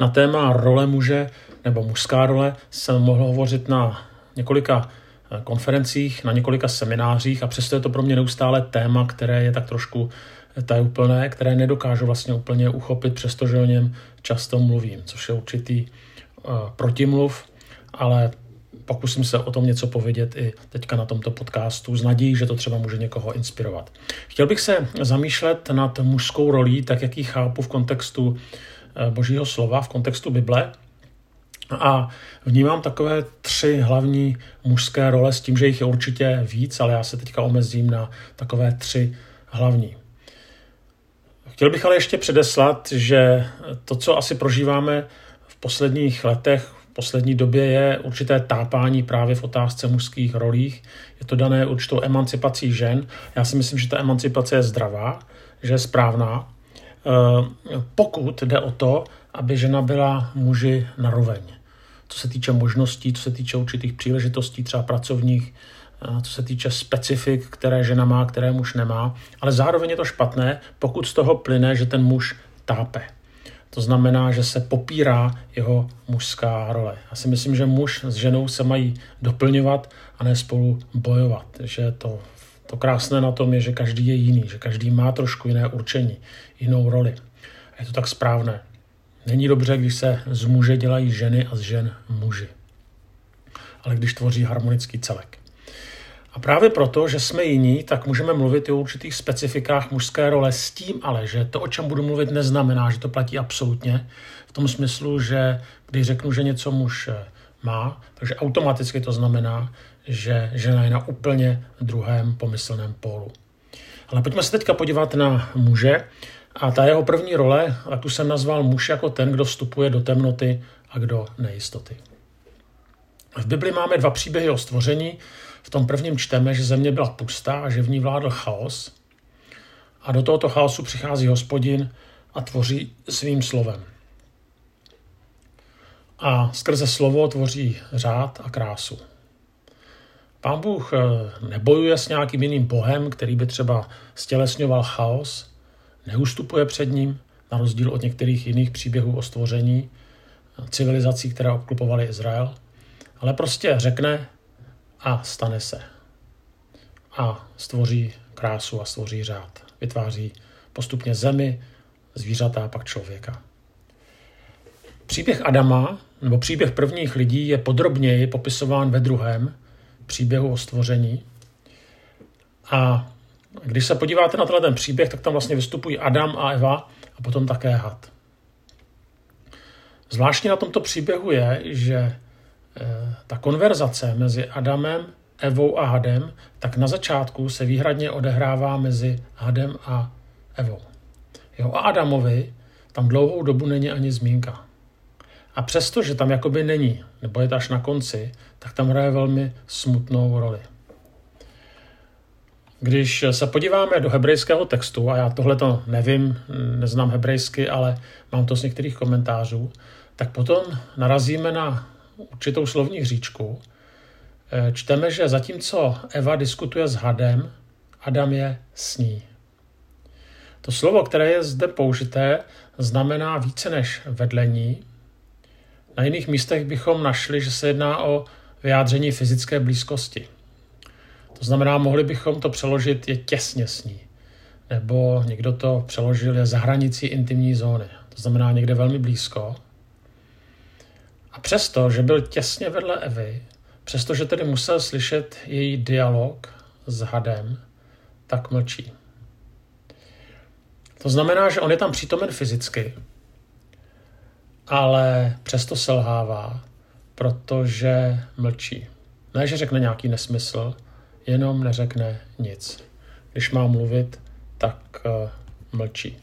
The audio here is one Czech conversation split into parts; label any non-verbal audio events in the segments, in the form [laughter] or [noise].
Na téma role muže nebo mužská role jsem mohl hovořit na několika eh, konferencích, na několika seminářích a přesto je to pro mě neustále téma, které je tak trošku eh, tajuplné, které nedokážu vlastně úplně uchopit, přestože o něm často mluvím, což je určitý uh, protimluv, ale pokusím se o tom něco povědět i teďka na tomto podcastu s nadějí, že to třeba může někoho inspirovat. Chtěl bych se zamýšlet nad mužskou rolí, tak jak ji chápu v kontextu eh, božího slova, v kontextu Bible. A vnímám takové tři hlavní mužské role s tím, že jich je určitě víc, ale já se teďka omezím na takové tři hlavní. Chtěl bych ale ještě předeslat, že to, co asi prožíváme v posledních letech, poslední době je určité tápání právě v otázce mužských rolích. Je to dané určitou emancipací žen. Já si myslím, že ta emancipace je zdravá, že je správná. Eh, pokud jde o to, aby žena byla muži naroveň. Co se týče možností, co se týče určitých příležitostí, třeba pracovních, eh, co se týče specifik, které žena má, které muž nemá. Ale zároveň je to špatné, pokud z toho plyne, že ten muž tápe. To znamená, že se popírá jeho mužská role. Já si myslím, že muž s ženou se mají doplňovat a ne spolu bojovat. Že to, to krásné na tom je, že každý je jiný, že každý má trošku jiné určení, jinou roli. A je to tak správné. Není dobře, když se z muže dělají ženy a z žen muži. Ale když tvoří harmonický celek. A právě proto, že jsme jiní, tak můžeme mluvit i o určitých specifikách mužské role s tím ale, že to, o čem budu mluvit, neznamená, že to platí absolutně. V tom smyslu, že když řeknu, že něco muž má, takže automaticky to znamená, že žena je na úplně druhém pomyslném pólu. Ale pojďme se teďka podívat na muže. A ta jeho první role, a tu jsem nazval muž jako ten, kdo vstupuje do temnoty a kdo nejistoty. V Bibli máme dva příběhy o stvoření. V tom prvním čteme, že země byla pustá a že v ní vládl chaos. A do tohoto chaosu přichází hospodin a tvoří svým slovem. A skrze slovo tvoří řád a krásu. Pán Bůh eh, nebojuje s nějakým jiným bohem, který by třeba stělesňoval chaos, neustupuje před ním, na rozdíl od některých jiných příběhů o stvoření civilizací, které obklupovaly Izrael, ale prostě řekne, a stane se. A stvoří krásu a stvoří řád. Vytváří postupně zemi, zvířata a pak člověka. Příběh Adama, nebo příběh prvních lidí, je podrobněji popisován ve druhém příběhu o stvoření. A když se podíváte na tenhle ten příběh, tak tam vlastně vystupují Adam a Eva a potom také had. Zvláštní na tomto příběhu je, že Eh, ta konverzace mezi Adamem, Evou a Hadem, tak na začátku se výhradně odehrává mezi Hadem a Evou. Jo, a Adamovi tam dlouhou dobu není ani zmínka. A přesto, že tam jakoby není, nebo je to až na konci, tak tam hraje velmi smutnou roli. Když se podíváme do hebrejského textu, a já tohle to nevím, neznám hebrejsky, ale mám to z některých komentářů, tak potom narazíme na určitou slovní hříčku, eh, čteme, že zatímco Eva diskutuje s hadem, Adam je s ní. To slovo, které je zde použité, znamená více než vedlení. Na jiných místech bychom našli, že se jedná o vyjádření fyzické blízkosti. To znamená, mohli bychom to přeložit je těsně s ní. Nebo někdo to přeložil je za hranicí intimní zóny. To znamená někde velmi blízko. A přesto, že byl těsně vedle Evy, přestože tedy musel slyšet její dialog s hadem, tak mlčí. To znamená, že on je tam přítomen fyzicky, ale přesto selhává, protože mlčí. Ne, že řekne nějaký nesmysl, jenom neřekne nic. Když má mluvit, tak uh, mlčí.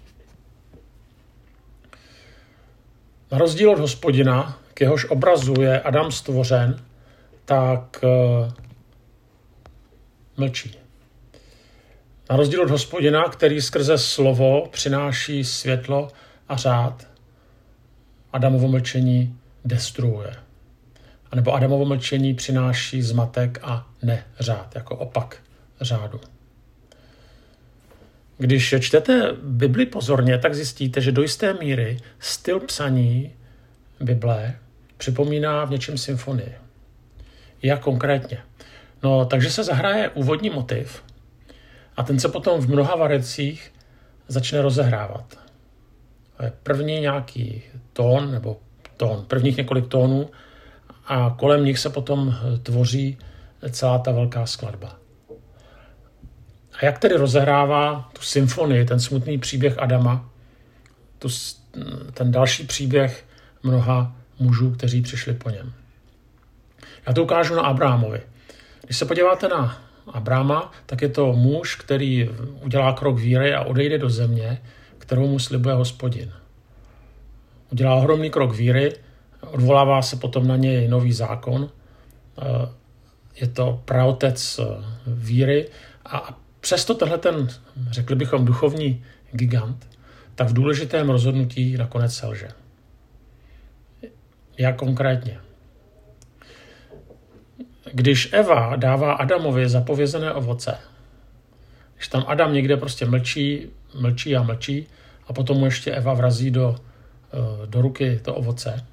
Na rozdíl od hospodina, k jehož obrazu je Adam stvořen, tak uh, mlčí. Na rozdíl od hospodina, který skrze slovo přináší světlo a řád, Adamovo mlčení destruuje. A nebo Adamovo mlčení přináší zmatek a neřád, jako opak řádu. Když čtete Bibli pozorně, tak zjistíte, že do jisté míry styl psaní Bible připomíná v něčem symfonii. Jak konkrétně? No, takže se zahraje úvodní motiv a ten se potom v mnoha variacích začne rozehrávat. První nějaký tón nebo tón, prvních několik tónů a kolem nich se potom tvoří celá ta velká skladba. A jak tedy rozehrává tu symfonii, ten smutný příběh Adama, tu, ten další příběh mnoha mužů, kteří přišli po něm. Já to ukážu na Abrahamovi. Když se podíváte na Abrahama, tak je to muž, který udělá krok víry a odejde do země, kterou mu slibuje hospodin. Udělá ohromný krok víry, odvolává se potom na něj nový zákon, je to praotec víry a přesto tenhle ten, řekli bychom, duchovní gigant, tak v důležitém rozhodnutí nakonec selže. Jak konkrétně? Když Eva dává Adamovi zapovězené ovoce, když tam Adam někde prostě mlčí, mlčí a mlčí a potom mu ještě Eva vrazí do, eh, do ruky to ovoce,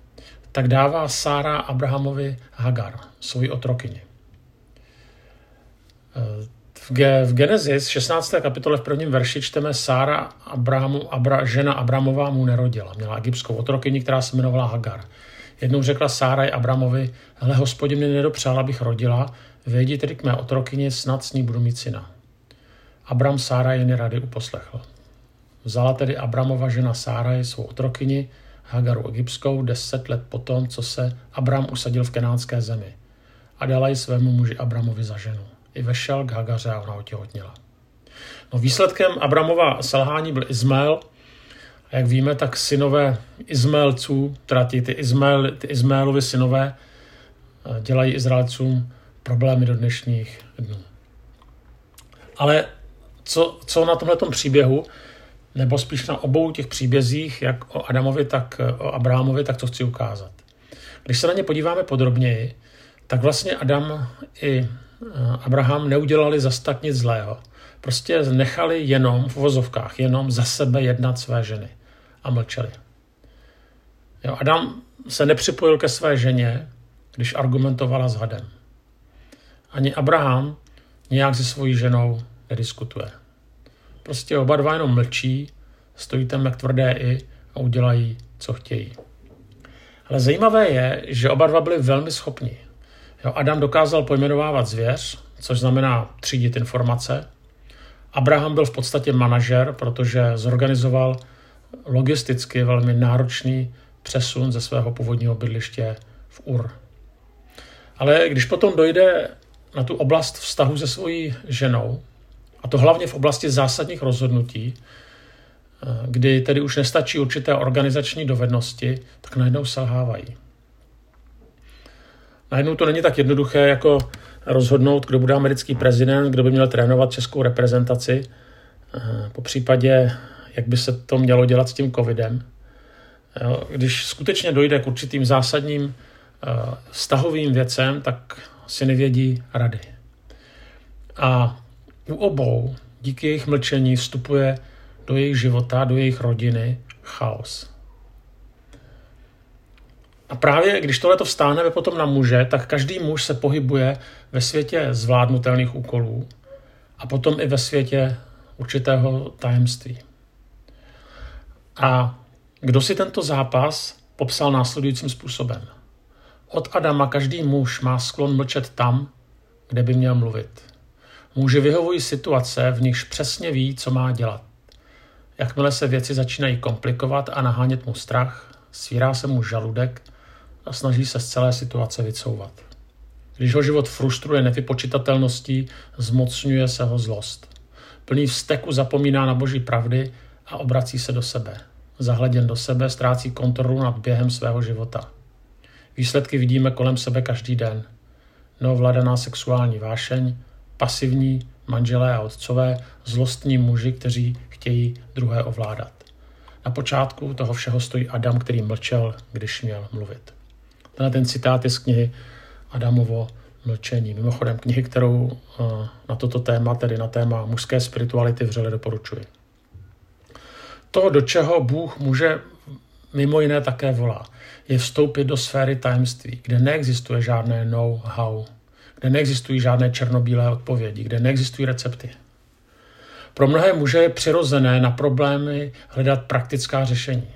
tak dává Sára Abrahamovi Hagar, svoji otrokyni. Eh, v, Ge, v Genesis 16. kapitole v prvním verši čteme Sára Abrahamu, Abra, žena Abramová mu nerodila. Měla egyptskou otrokyni, která se jmenovala Hagar. Jednou řekla Sáraj Abramovi, hele, hospodin mě nedopřál, abych rodila, vejdi tedy k mé otrokyni, snad s ní budu mít syna. Abram Sára jen rady uposlechl. Vzala tedy Abramova žena Sáraj svou otrokyni, Hagaru egyptskou, deset let potom, co se Abram usadil v kenánské zemi. A dala ji svému muži Abramovi za ženu. I vešel k Hagaře a ona otěhotněla. No výsledkem Abramova selhání byl Izmael, a jak víme, tak synové Izmaelců, teda ty, ty, Izmael, ty Izmaelovi synové, eh, dělají Izraelcům problémy do dnešních dnů. Ale co, co na tomhle příběhu, nebo spíš na obou těch příbězích, jak o Adamovi, tak eh, o Abrahamovi, tak to chci ukázat. Když se na ně podíváme podrobněji, tak vlastně Adam i eh, Abraham neudělali zas tak nic zlého. Prostě nechali jenom v vozovkách, jenom za sebe jednat své ženy a mlčeli. Jo, Adam se nepřipojil ke své ženě, když argumentovala s hadem. Ani Abraham nějak se svojí ženou nediskutuje. Prostě oba dva jenom mlčí, stojí tam jak tvrdé i a udělají, co chtějí. Ale zajímavé je, že oba dva byli velmi schopní. Jo, Adam dokázal pojmenovávat zvěř, což znamená třídit informace. Abraham byl v podstatě manažer, protože zorganizoval logisticky velmi náročný přesun ze svého původního bydliště v Ur. Ale když potom dojde na tu oblast vztahu se svojí ženou, a to hlavně v oblasti zásadních rozhodnutí, kdy tedy už nestačí určité organizační dovednosti, tak najednou selhávají. Najednou to není tak jednoduché, jako rozhodnout, kdo bude americký prezident, kdo by měl trénovat českou reprezentaci, po případě jak by se to mělo dělat s tím covidem. Když skutečně dojde k určitým zásadním eh, vztahovým věcem, tak si nevědí rady. A u obou díky jejich mlčení vstupuje do jejich života, do jejich rodiny chaos. A právě když tohle vstáhneme potom na muže, tak každý muž se pohybuje ve světě zvládnutelných úkolů a potom i ve světě určitého tajemství. A kdo si tento zápas popsal následujícím způsobem? Od Adama každý muž má sklon mlčet tam, kde by měl mluvit. Muži vyhovují situace, v nichž přesně ví, co má dělat. Jakmile se věci začínají komplikovat a nahánět mu strach, svírá se mu žaludek a snaží se z celé situace vycouvat. Když ho život frustruje nevypočitatelností, zmocňuje se ho zlost. Plný vzteku zapomíná na boží pravdy a obrací se do sebe. Zahleděn do sebe ztrácí kontrolu nad během svého života. Výsledky vidíme kolem sebe každý den. Neovládaná sexuální vášeň, pasivní manželé a otcové, zlostní muži, kteří chtějí druhé ovládat. Na počátku toho všeho stojí Adam, který mlčel, když měl mluvit. Tenhle ten citát je z knihy Adamovo mlčení. Mimochodem knihy, kterou eh, na toto téma, tedy na téma mužské spirituality vřele doporučuji to, do čeho Bůh může mimo jiné také volá, je vstoupit do sféry tajemství, kde neexistuje žádné know-how, kde neexistují žádné černobílé odpovědi, kde neexistují recepty. Pro mnohé muže je přirozené na problémy hledat praktická řešení.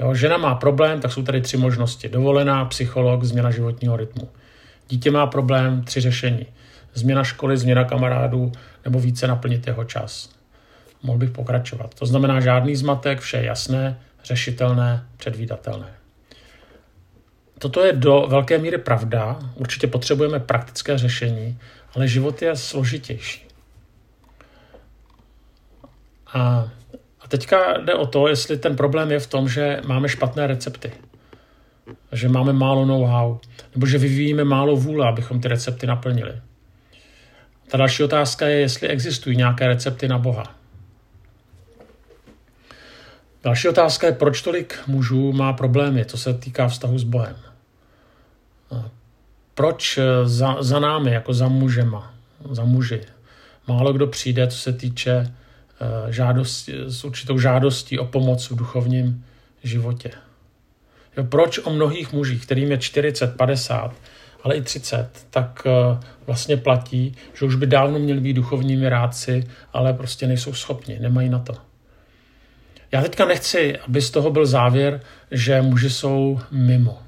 Jo, žena má problém, tak jsou tady tři možnosti. Dovolená, psycholog, změna životního rytmu. Dítě má problém, tři řešení. Změna školy, změna kamarádů nebo více naplnit jeho čas. Mohl bych pokračovat. To znamená žádný zmatek, vše je jasné, řešitelné, předvídatelné. Toto je do velké míry pravda, určitě potřebujeme praktické řešení, ale život je složitější. A, a teďka jde o to, jestli ten problém je v tom, že máme špatné recepty, že máme málo know-how, nebo že vyvíjíme málo vůle, abychom ty recepty naplnili. Ta další otázka je, jestli existují nějaké recepty na Boha. Další otázka je, proč tolik mužů má problémy, co se týká vztahu s Bohem. Proč za, za námi, jako za mužema, za muži, málo kdo přijde, co se týče eh, žádosti, s určitou žádostí o pomoc v duchovním životě. Jo, proč o mnohých mužích, kterým je 40, 50, ale i 30, tak eh, vlastně platí, že už by dávno měli být duchovními rádci, ale prostě nejsou schopni, nemají na to. Já teďka nechci, aby z toho byl závěr, že muži jsou mimo.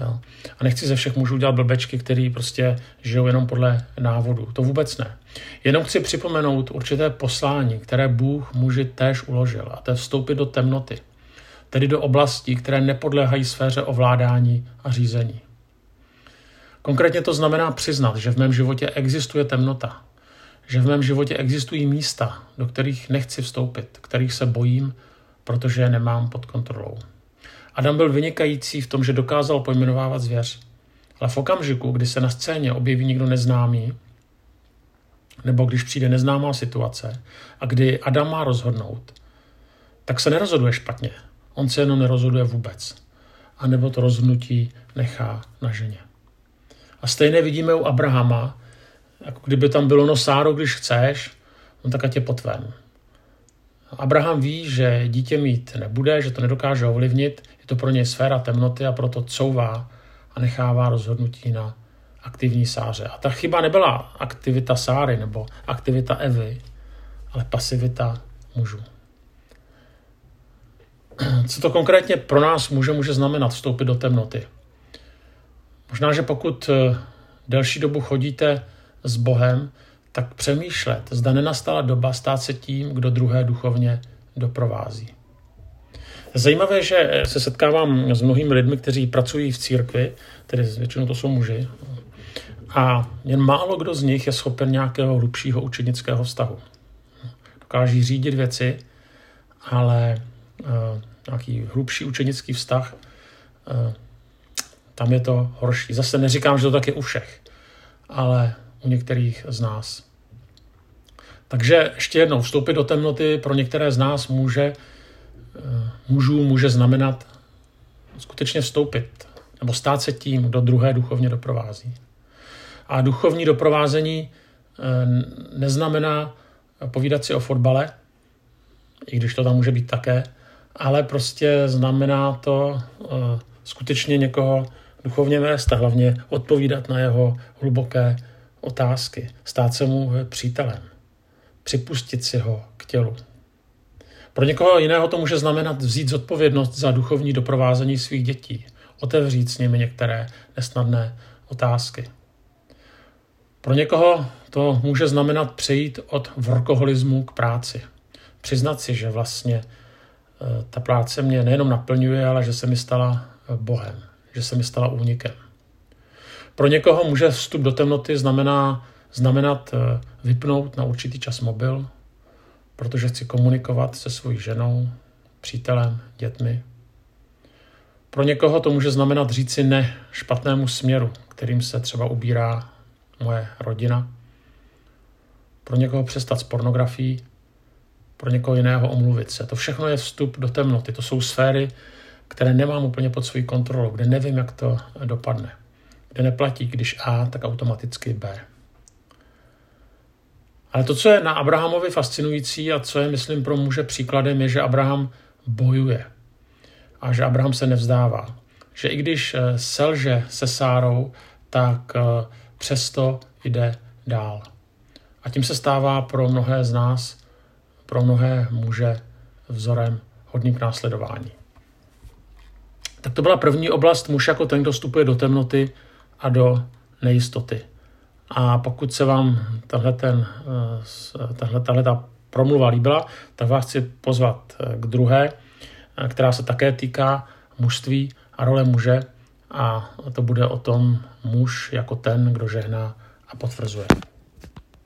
Jo. A nechci ze všech mužů dělat blbečky, který prostě žijou jenom podle návodu. To vůbec ne. Jenom chci připomenout určité poslání, které Bůh muži též uložil. A to je vstoupit do temnoty. Tedy do oblastí, které nepodléhají sféře ovládání a řízení. Konkrétně to znamená přiznat, že v mém životě existuje temnota, že v mém životě existují místa, do kterých nechci vstoupit, kterých se bojím, protože je nemám pod kontrolou. Adam byl vynikající v tom, že dokázal pojmenovávat zvěř. Ale v okamžiku, kdy se na scéně objeví někdo neznámý, nebo když přijde neznámá situace a kdy Adam má rozhodnout, tak se nerozhoduje špatně. On se jenom nerozhoduje vůbec. A nebo to rozhodnutí nechá na ženě. A stejné vidíme u Abrahama, jako kdyby tam bylo no Sáro, když chceš, no tak ať je po tvém. Abraham ví, že dítě mít nebude, že to nedokáže ovlivnit, je to pro něj sféra temnoty a proto couvá a nechává rozhodnutí na aktivní sáře. A ta chyba nebyla aktivita Sáry nebo aktivita Evy, ale pasivita mužů. [clears throat] Co to konkrétně pro nás může, může znamenat vstoupit do temnoty? Možná, že pokud eh, delší dobu chodíte s Bohem, tak přemýšlet, zda nenastala doba stát se tím, kdo druhé duchovně doprovází. Zajímavé, že se setkávám s mnohými lidmi, kteří pracují v církvi, tedy většinou to jsou muži, a jen málo kdo z nich je schopen nějakého hlubšího učenického vztahu. Dokáží řídit věci, ale uh, nějaký hlubší učenický vztah, uh, tam je to horší. Zase neříkám, že to tak je u všech, ale u některých z nás. Takže ještě jednou, vstoupit do temnoty pro některé z nás může, eh, mužů může znamenat skutečně vstoupit nebo stát se tím, kdo druhé duchovně doprovází. A duchovní doprovázení eh, neznamená povídat si o fotbale, i když to tam může být také, ale prostě znamená to eh, skutečně někoho duchovně vést a hlavně odpovídat na jeho hluboké otázky, stát se mu přítelem, připustit si ho k tělu. Pro někoho jiného to může znamenat vzít zodpovědnost za duchovní doprovázení svých dětí, otevřít s nimi některé nesnadné otázky. Pro někoho to může znamenat přejít od workoholismu k práci. Přiznat si, že vlastně e, ta práce mě nejenom naplňuje, ale že se mi stala Bohem, že se mi stala únikem. Pro někoho může vstup do temnoty znamená, znamenat eh, vypnout na určitý čas mobil, protože chci komunikovat se svojí ženou, přítelem, dětmi. Pro někoho to může znamenat říci ne špatnému směru, kterým se třeba ubírá moje rodina. Pro někoho přestat s pornografií, pro někoho jiného omluvit se. To všechno je vstup do temnoty. To jsou sféry, které nemám úplně pod svou kontrolou, kde nevím, jak to dopadne kde neplatí, když A, tak automaticky B. Ale to, co je na Abrahamovi fascinující a co je, myslím, pro muže příkladem, je, že Abraham bojuje. a že Abraham se nevzdává. Že i když eh, selže se Sárou, tak eh, přesto jde dál. A tím se stává pro mnohé z nás, pro mnohé muže vzorem hodným k následování. Tak to byla první oblast, muž jako ten, kdo vstupuje do temnoty a do nejistoty. A pokud se vám eh, tahle ta promluva líbila, tak vás chci pozvat eh, k druhé, eh, která se také týká mužství a role muže a to bude o tom muž jako ten, kdo žehná a potvrzuje.